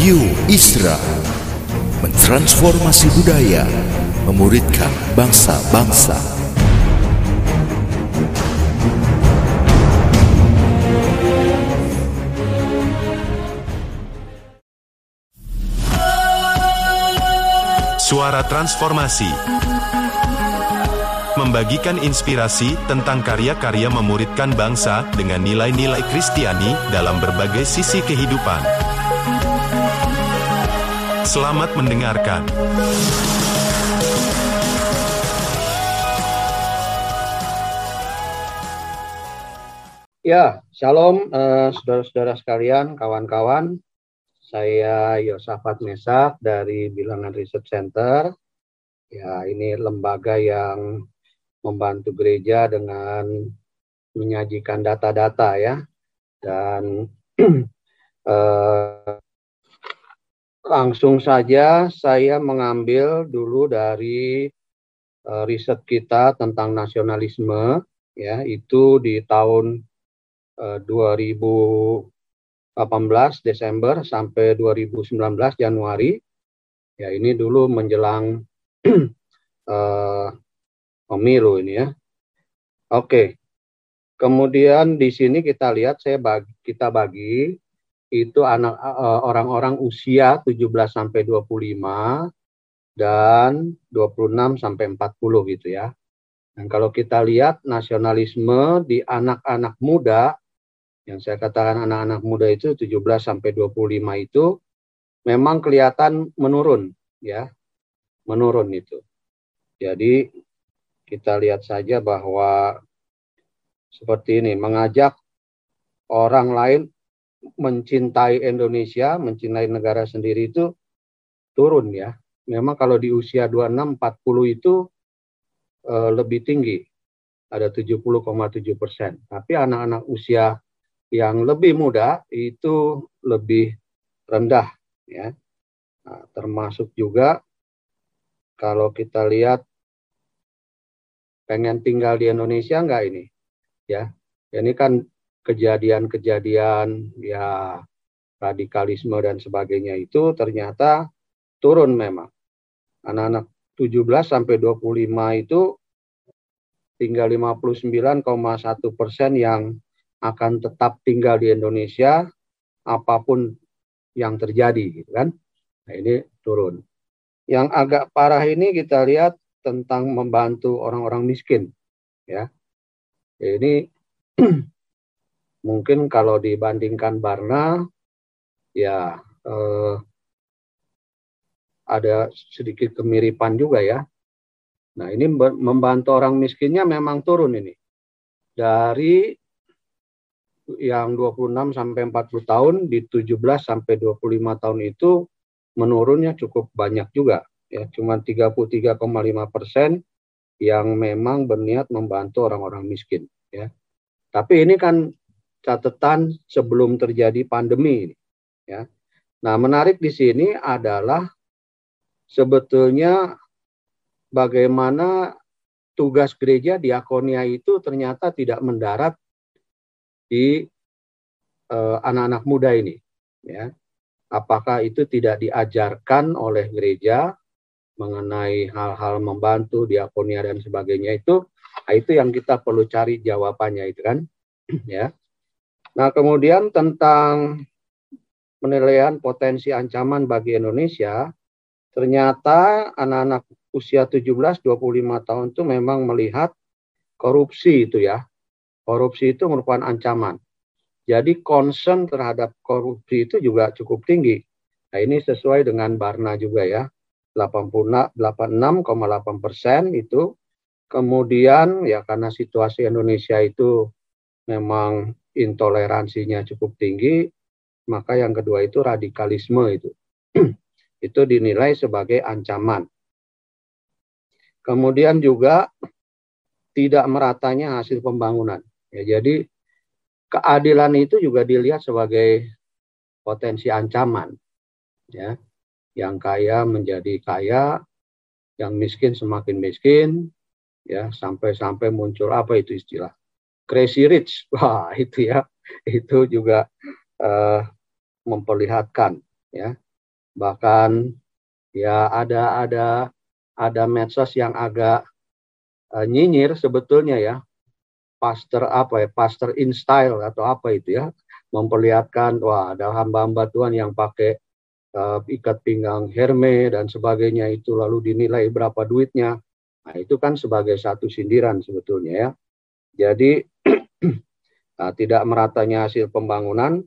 Radio Isra mentransformasi budaya, memuridkan bangsa-bangsa. Suara Transformasi Membagikan inspirasi tentang karya-karya memuridkan bangsa dengan nilai-nilai Kristiani dalam berbagai sisi kehidupan. Selamat mendengarkan. Ya, shalom eh, saudara-saudara sekalian, kawan-kawan. Saya Yosafat Mesak dari Bilangan Research Center. Ya, ini lembaga yang membantu gereja dengan menyajikan data-data ya. Dan eh, langsung saja saya mengambil dulu dari eh, riset kita tentang nasionalisme ya, itu di tahun eh, 2000 18 Desember sampai 2019 Januari. Ya ini dulu menjelang uh, pemilu ini ya. Oke. Kemudian di sini kita lihat saya bagi kita bagi itu anak orang-orang uh, usia 17 sampai 25 dan 26 sampai 40 gitu ya. Dan kalau kita lihat nasionalisme di anak-anak muda yang saya katakan anak-anak muda itu 17 sampai 25 itu memang kelihatan menurun ya. Menurun itu. Jadi kita lihat saja bahwa seperti ini mengajak orang lain mencintai Indonesia, mencintai negara sendiri itu turun ya. Memang kalau di usia 26 40 itu e, lebih tinggi. Ada 70,7 persen. Tapi anak-anak usia yang lebih muda itu lebih rendah ya. Nah, termasuk juga kalau kita lihat pengen tinggal di Indonesia enggak ini ya. Ini kan kejadian-kejadian ya radikalisme dan sebagainya itu ternyata turun memang. Anak-anak 17 sampai 25 itu tinggal 59,1 persen yang akan tetap tinggal di Indonesia apa pun yang terjadi gitu kan. Nah, ini turun. Yang agak parah ini kita lihat tentang membantu orang-orang miskin ya. Ini mungkin kalau dibandingkan Barna ya eh, ada sedikit kemiripan juga ya. Nah, ini membantu orang miskinnya memang turun ini. Dari yang 26 sampai 40 tahun di 17 sampai 25 tahun itu menurunnya cukup banyak juga ya cuma 33,5 persen yang memang berniat membantu orang-orang miskin ya tapi ini kan catatan sebelum terjadi pandemi ya. Nah menarik di sini adalah sebetulnya bagaimana tugas gereja diakonia itu ternyata tidak mendarat di eh, anak-anak muda ini ya. Apakah itu tidak diajarkan oleh gereja mengenai hal-hal membantu diakonia dan sebagainya itu? Nah itu yang kita perlu cari jawabannya itu kan ya nah kemudian tentang penilaian potensi ancaman bagi Indonesia ternyata anak-anak usia 17 25 tahun itu memang melihat korupsi itu ya korupsi itu merupakan ancaman. Jadi concern terhadap korupsi itu juga cukup tinggi. Nah ini sesuai dengan Barna juga ya, 86,8 persen itu. Kemudian ya karena situasi Indonesia itu memang intoleransinya cukup tinggi, maka yang kedua itu radikalisme itu. itu dinilai sebagai ancaman. Kemudian juga tidak meratanya hasil pembangunan. Ya, jadi keadilan itu juga dilihat sebagai potensi ancaman. Ya. Yang kaya menjadi kaya, yang miskin semakin miskin, ya sampai-sampai muncul apa itu istilah crazy rich. Wah, itu ya. Itu juga uh, memperlihatkan ya. Bahkan ya ada ada ada medsos yang agak uh, nyinyir sebetulnya ya. Pastor apa ya? Pastor in style atau apa itu ya. Memperlihatkan wah ada hamba-hamba Tuhan yang pakai uh, ikat pinggang Herme dan sebagainya itu lalu dinilai berapa duitnya. Nah itu kan sebagai satu sindiran sebetulnya ya. Jadi tidak meratanya hasil pembangunan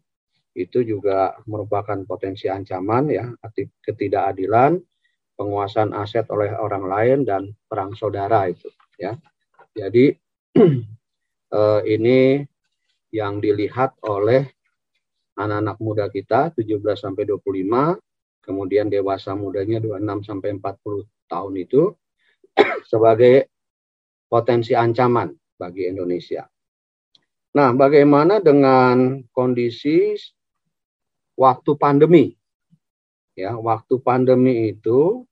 itu juga merupakan potensi ancaman ya ketidakadilan penguasaan aset oleh orang lain dan perang saudara itu ya jadi eh, ini yang dilihat oleh anak-anak muda kita 17 sampai 25 kemudian dewasa mudanya 26 sampai 40 tahun itu sebagai potensi ancaman bagi Indonesia. Nah, bagaimana dengan kondisi waktu pandemi. Ya, waktu pandemi itu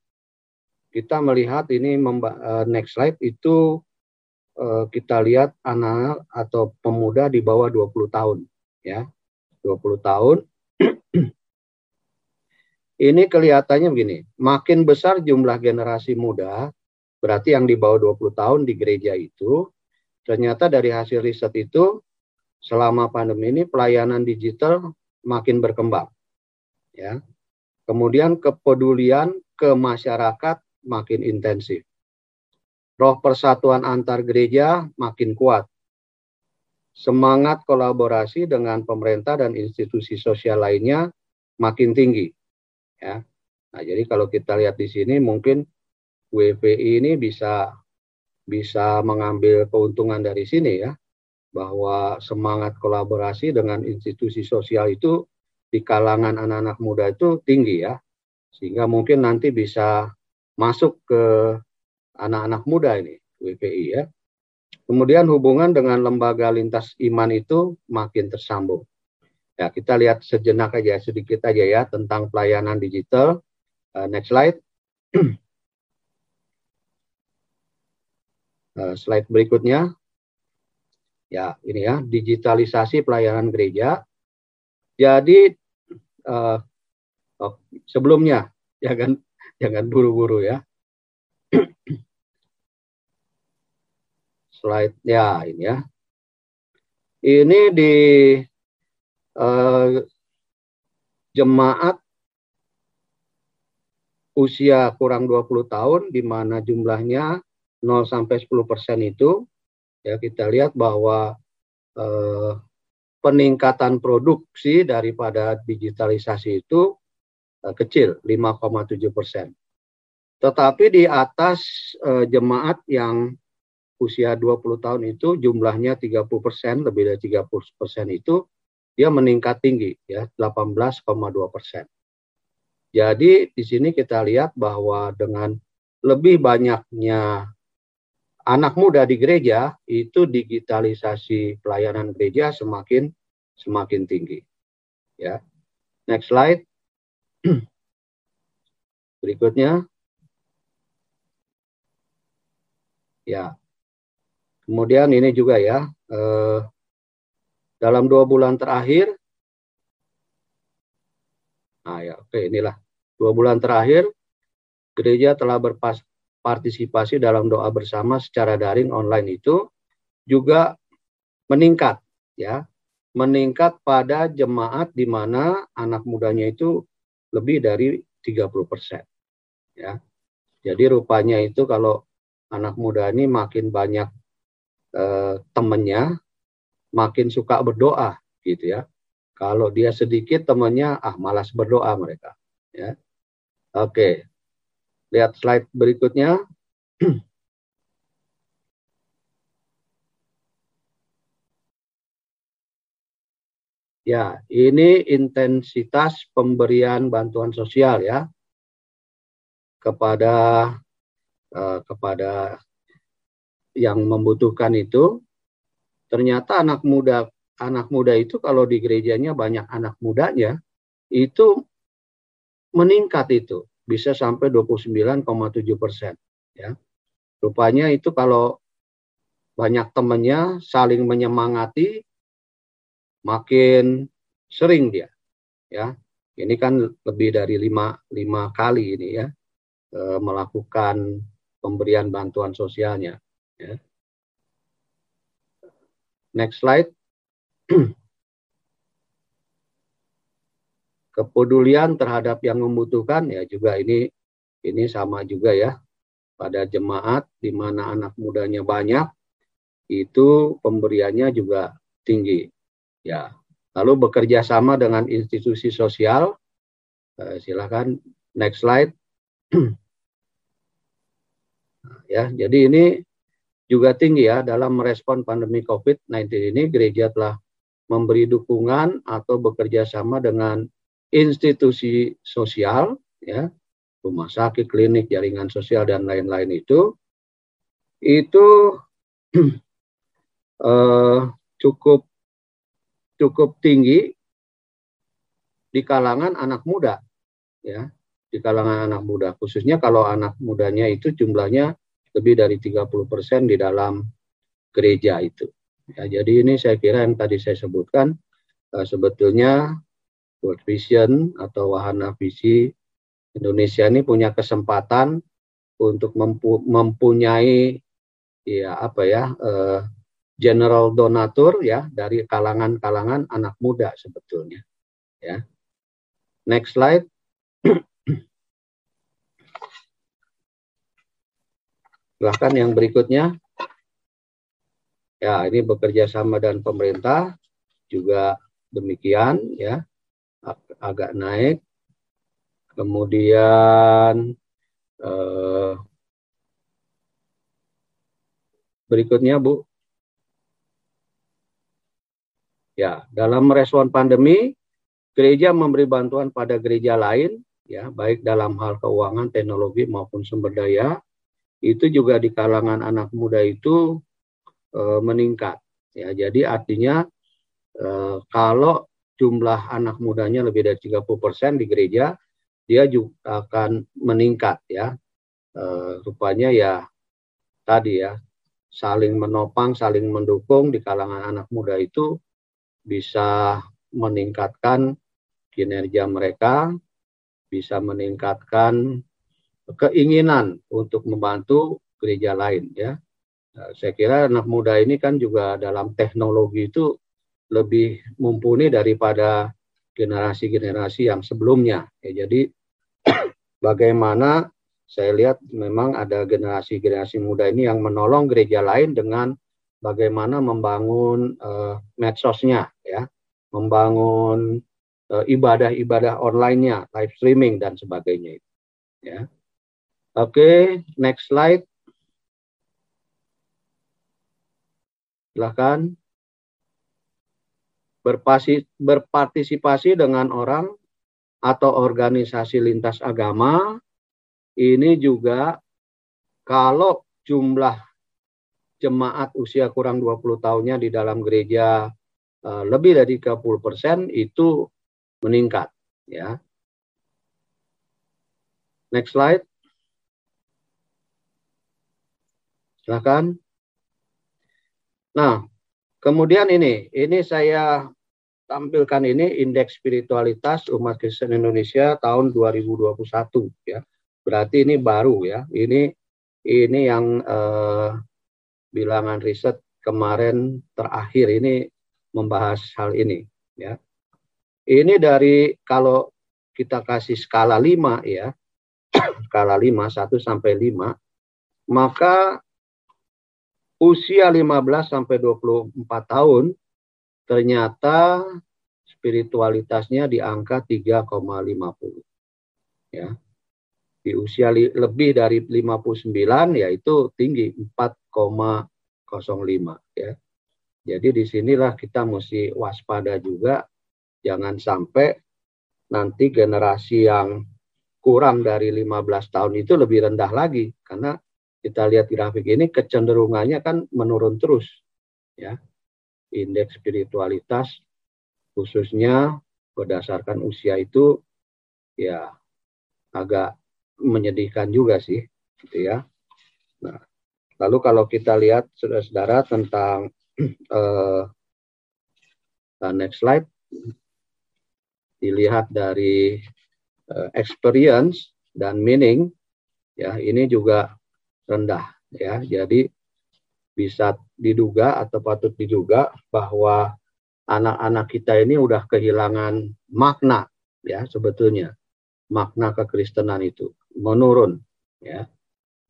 kita melihat ini uh, next slide itu uh, kita lihat anak atau pemuda di bawah 20 tahun ya. 20 tahun. ini kelihatannya begini, makin besar jumlah generasi muda, berarti yang di bawah 20 tahun di gereja itu ternyata dari hasil riset itu selama pandemi ini pelayanan digital makin berkembang. Ya. Kemudian kepedulian ke masyarakat makin intensif. Roh persatuan antar gereja makin kuat. Semangat kolaborasi dengan pemerintah dan institusi sosial lainnya makin tinggi. Ya. Nah, jadi kalau kita lihat di sini mungkin WPI ini bisa bisa mengambil keuntungan dari sini ya bahwa semangat kolaborasi dengan institusi sosial itu di kalangan anak-anak muda itu tinggi ya. Sehingga mungkin nanti bisa masuk ke anak-anak muda ini, WPI ya. Kemudian hubungan dengan lembaga lintas iman itu makin tersambung. Ya, kita lihat sejenak aja, sedikit aja ya tentang pelayanan digital. Uh, next slide. uh, slide berikutnya. Ya, ini ya, digitalisasi pelayanan gereja. Jadi uh, oh, sebelumnya, ya kan, jangan buru-buru ya. Slide ya ini ya. Ini di uh, jemaat usia kurang 20 tahun di mana jumlahnya 0 sampai 10 persen itu ya kita lihat bahwa eh, peningkatan produksi daripada digitalisasi itu eh, kecil 5,7 persen. Tetapi di atas eh, jemaat yang usia 20 tahun itu jumlahnya 30 persen, lebih dari 30 persen itu dia meningkat tinggi ya 18,2 persen. Jadi di sini kita lihat bahwa dengan lebih banyaknya anak muda di gereja itu digitalisasi pelayanan gereja semakin semakin tinggi. Ya. Next slide. Berikutnya. Ya. Kemudian ini juga ya, eh, dalam dua bulan terakhir, nah ya, oke inilah dua bulan terakhir gereja telah berpas, partisipasi dalam doa bersama secara daring online itu juga meningkat ya. Meningkat pada jemaat di mana anak mudanya itu lebih dari 30 persen ya. Jadi rupanya itu kalau anak muda ini makin banyak eh, temennya makin suka berdoa gitu ya. Kalau dia sedikit temannya ah malas berdoa mereka ya. Oke Lihat slide berikutnya. Ya, ini intensitas pemberian bantuan sosial ya kepada uh, kepada yang membutuhkan itu. Ternyata anak muda anak muda itu kalau di gerejanya banyak anak mudanya itu meningkat itu bisa sampai 29,7 persen. Ya. Rupanya itu kalau banyak temannya saling menyemangati, makin sering dia, ya, Ini kan lebih dari lima, lima kali ini ya eh, melakukan pemberian bantuan sosialnya. Ya. Next slide. Kepedulian terhadap yang membutuhkan ya juga ini ini sama juga ya pada jemaat di mana anak mudanya banyak itu pemberiannya juga tinggi. Ya. Lalu bekerja sama dengan institusi sosial. Eh, silakan next slide. ya, jadi ini juga tinggi ya dalam merespon pandemi COVID-19 ini gereja telah memberi dukungan atau bekerja sama dengan institusi sosial ya rumah sakit, klinik, jaringan sosial dan lain-lain itu itu eh, cukup cukup tinggi di kalangan anak muda ya di kalangan anak muda khususnya kalau anak mudanya itu jumlahnya lebih dari 30% di dalam gereja itu. Ya, jadi ini saya kira yang tadi saya sebutkan uh, sebetulnya World Vision atau wahana visi Indonesia ini punya kesempatan untuk mempu mempunyai ya apa ya uh, general donatur ya dari kalangan-kalangan anak muda sebetulnya ya. Next slide. Silahkan yang berikutnya. Ya, ini bekerja sama dan pemerintah juga demikian ya. Agak naik. Kemudian eh, berikutnya Bu. Ya, dalam merespon pandemi, gereja memberi bantuan pada gereja lain ya, baik dalam hal keuangan, teknologi maupun sumber daya itu juga di kalangan anak muda itu e, meningkat. Ya, jadi artinya e, kalau jumlah anak mudanya lebih dari 30% di gereja, dia juga akan meningkat ya. E, rupanya ya tadi ya saling menopang, saling mendukung di kalangan anak muda itu bisa meningkatkan kinerja mereka, bisa meningkatkan keinginan untuk membantu gereja lain ya. Nah, saya kira anak muda ini kan juga dalam teknologi itu lebih mumpuni daripada generasi-generasi yang sebelumnya. Ya, jadi bagaimana saya lihat memang ada generasi-generasi muda ini yang menolong gereja lain dengan bagaimana membangun uh, medsosnya ya, membangun uh, ibadah-ibadah online-nya, live streaming dan sebagainya. Ya. Oke, next slide. Silahkan. Berpasi, berpartisipasi dengan orang atau organisasi lintas agama. Ini juga kalau jumlah jemaat usia kurang 20 tahunnya di dalam gereja uh, lebih dari 30 persen itu meningkat. Ya. Next slide. Silahkan. Nah, kemudian ini, ini saya tampilkan ini indeks spiritualitas umat Kristen Indonesia tahun 2021 ya. Berarti ini baru ya. Ini ini yang eh, bilangan riset kemarin terakhir ini membahas hal ini ya. Ini dari kalau kita kasih skala 5 ya. skala 5 1 sampai 5 maka usia 15 sampai 24 tahun ternyata spiritualitasnya di angka 3,50. Ya. Di usia lebih dari 59 yaitu tinggi 4,05 ya. Jadi di sinilah kita mesti waspada juga jangan sampai nanti generasi yang kurang dari 15 tahun itu lebih rendah lagi karena kita lihat grafik ini kecenderungannya kan menurun terus ya. Indeks spiritualitas khususnya berdasarkan usia itu ya agak menyedihkan juga sih gitu ya. Nah lalu kalau kita lihat saudara-saudara tentang uh, next slide. Dilihat dari uh, experience dan meaning ya. Ini juga rendah ya. Jadi bisa diduga atau patut diduga bahwa anak-anak kita ini udah kehilangan makna ya sebetulnya. Makna kekristenan itu menurun ya.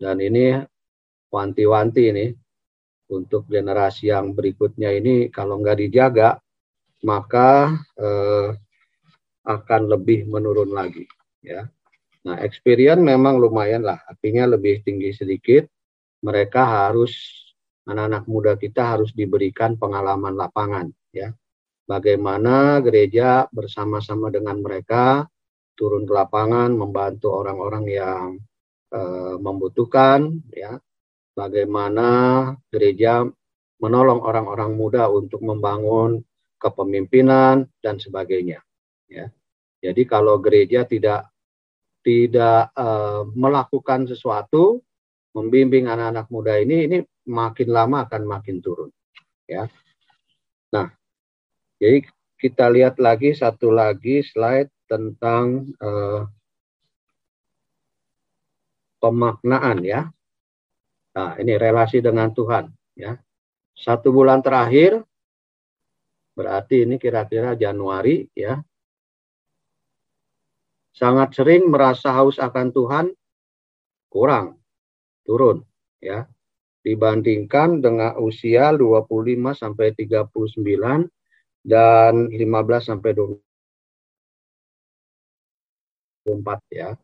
Dan ini wanti-wanti ini untuk generasi yang berikutnya ini kalau nggak dijaga maka eh, akan lebih menurun lagi ya nah experience memang lumayan lah. Artinya lebih tinggi sedikit. Mereka harus anak-anak muda kita harus diberikan pengalaman lapangan ya. Bagaimana gereja bersama-sama dengan mereka turun ke lapangan membantu orang-orang yang uh, membutuhkan ya. Bagaimana gereja menolong orang-orang muda untuk membangun kepemimpinan dan sebagainya ya. Jadi kalau gereja tidak tidak uh, melakukan sesuatu membimbing anak-anak muda ini ini makin lama akan makin turun ya nah jadi kita lihat lagi satu lagi slide tentang uh, pemaknaan ya. Nah, ini relasi dengan Tuhan ya. Satu bulan terakhir berarti ini kira-kira Januari ya. Sangat sering merasa haus akan Tuhan kurang turun ya dibandingkan dengan usia 25 sampai 39 dan 15 sampai 20 ya.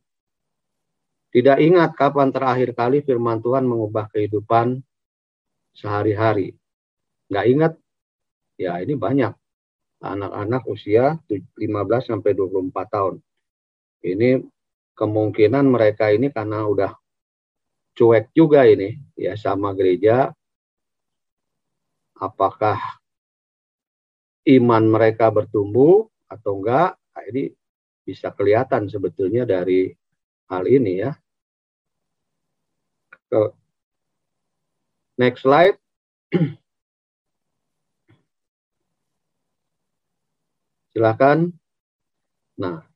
Tidak ingat kapan terakhir kali firman Tuhan mengubah kehidupan sehari-hari. Nggak ingat? Ya ini banyak. Anak-anak usia 15 sampai 24 tahun. Ini kemungkinan mereka ini karena udah cuek juga ini ya sama gereja. Apakah iman mereka bertumbuh atau enggak? Nah, ini bisa kelihatan sebetulnya dari hal ini ya. Ke next slide. Silakan. Nah,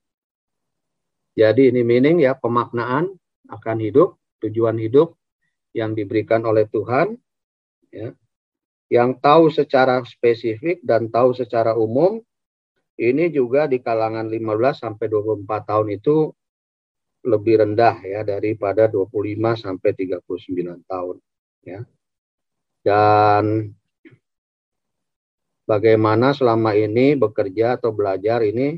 jadi ini meaning ya pemaknaan akan hidup, tujuan hidup yang diberikan oleh Tuhan, ya, yang tahu secara spesifik dan tahu secara umum ini juga di kalangan 15 sampai 24 tahun itu lebih rendah ya daripada 25 sampai 39 tahun ya. Dan bagaimana selama ini bekerja atau belajar ini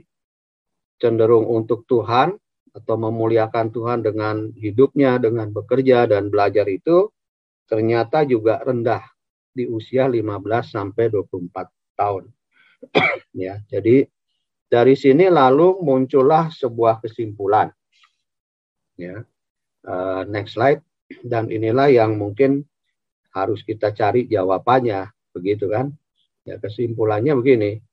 cenderung untuk Tuhan atau memuliakan Tuhan dengan hidupnya, dengan bekerja dan belajar itu ternyata juga rendah di usia 15 sampai 24 tahun. ya, jadi dari sini lalu muncullah sebuah kesimpulan. Ya, uh, next slide. Dan inilah yang mungkin harus kita cari jawabannya, begitu kan? Ya kesimpulannya begini.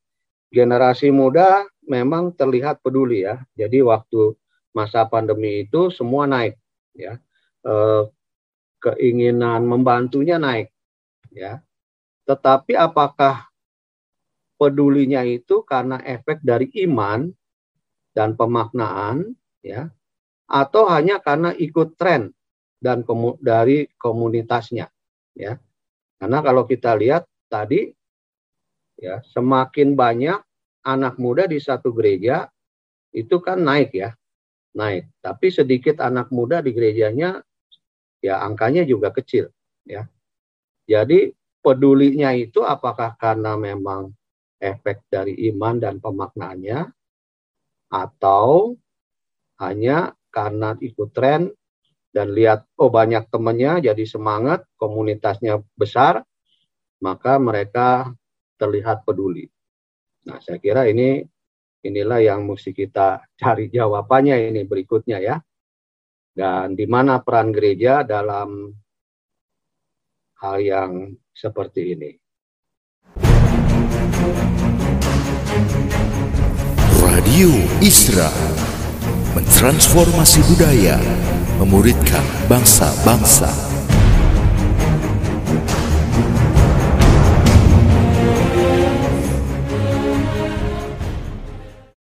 Generasi muda memang terlihat peduli ya. Jadi waktu masa pandemi itu semua naik, ya. Uh, keinginan membantunya naik, ya. Tetapi apakah pedulinya itu karena efek dari iman dan pemaknaan ya atau hanya karena ikut tren dan komu dari komunitasnya ya karena kalau kita lihat tadi ya semakin banyak anak muda di satu gereja itu kan naik ya naik tapi sedikit anak muda di gerejanya ya angkanya juga kecil ya jadi pedulinya itu apakah karena memang efek dari iman dan pemaknaannya atau hanya karena ikut tren dan lihat oh banyak temannya jadi semangat komunitasnya besar maka mereka terlihat peduli. Nah, saya kira ini inilah yang mesti kita cari jawabannya ini berikutnya ya. Dan di mana peran gereja dalam hal yang seperti ini. Radio Isra mentransformasi budaya, memuridkan bangsa-bangsa.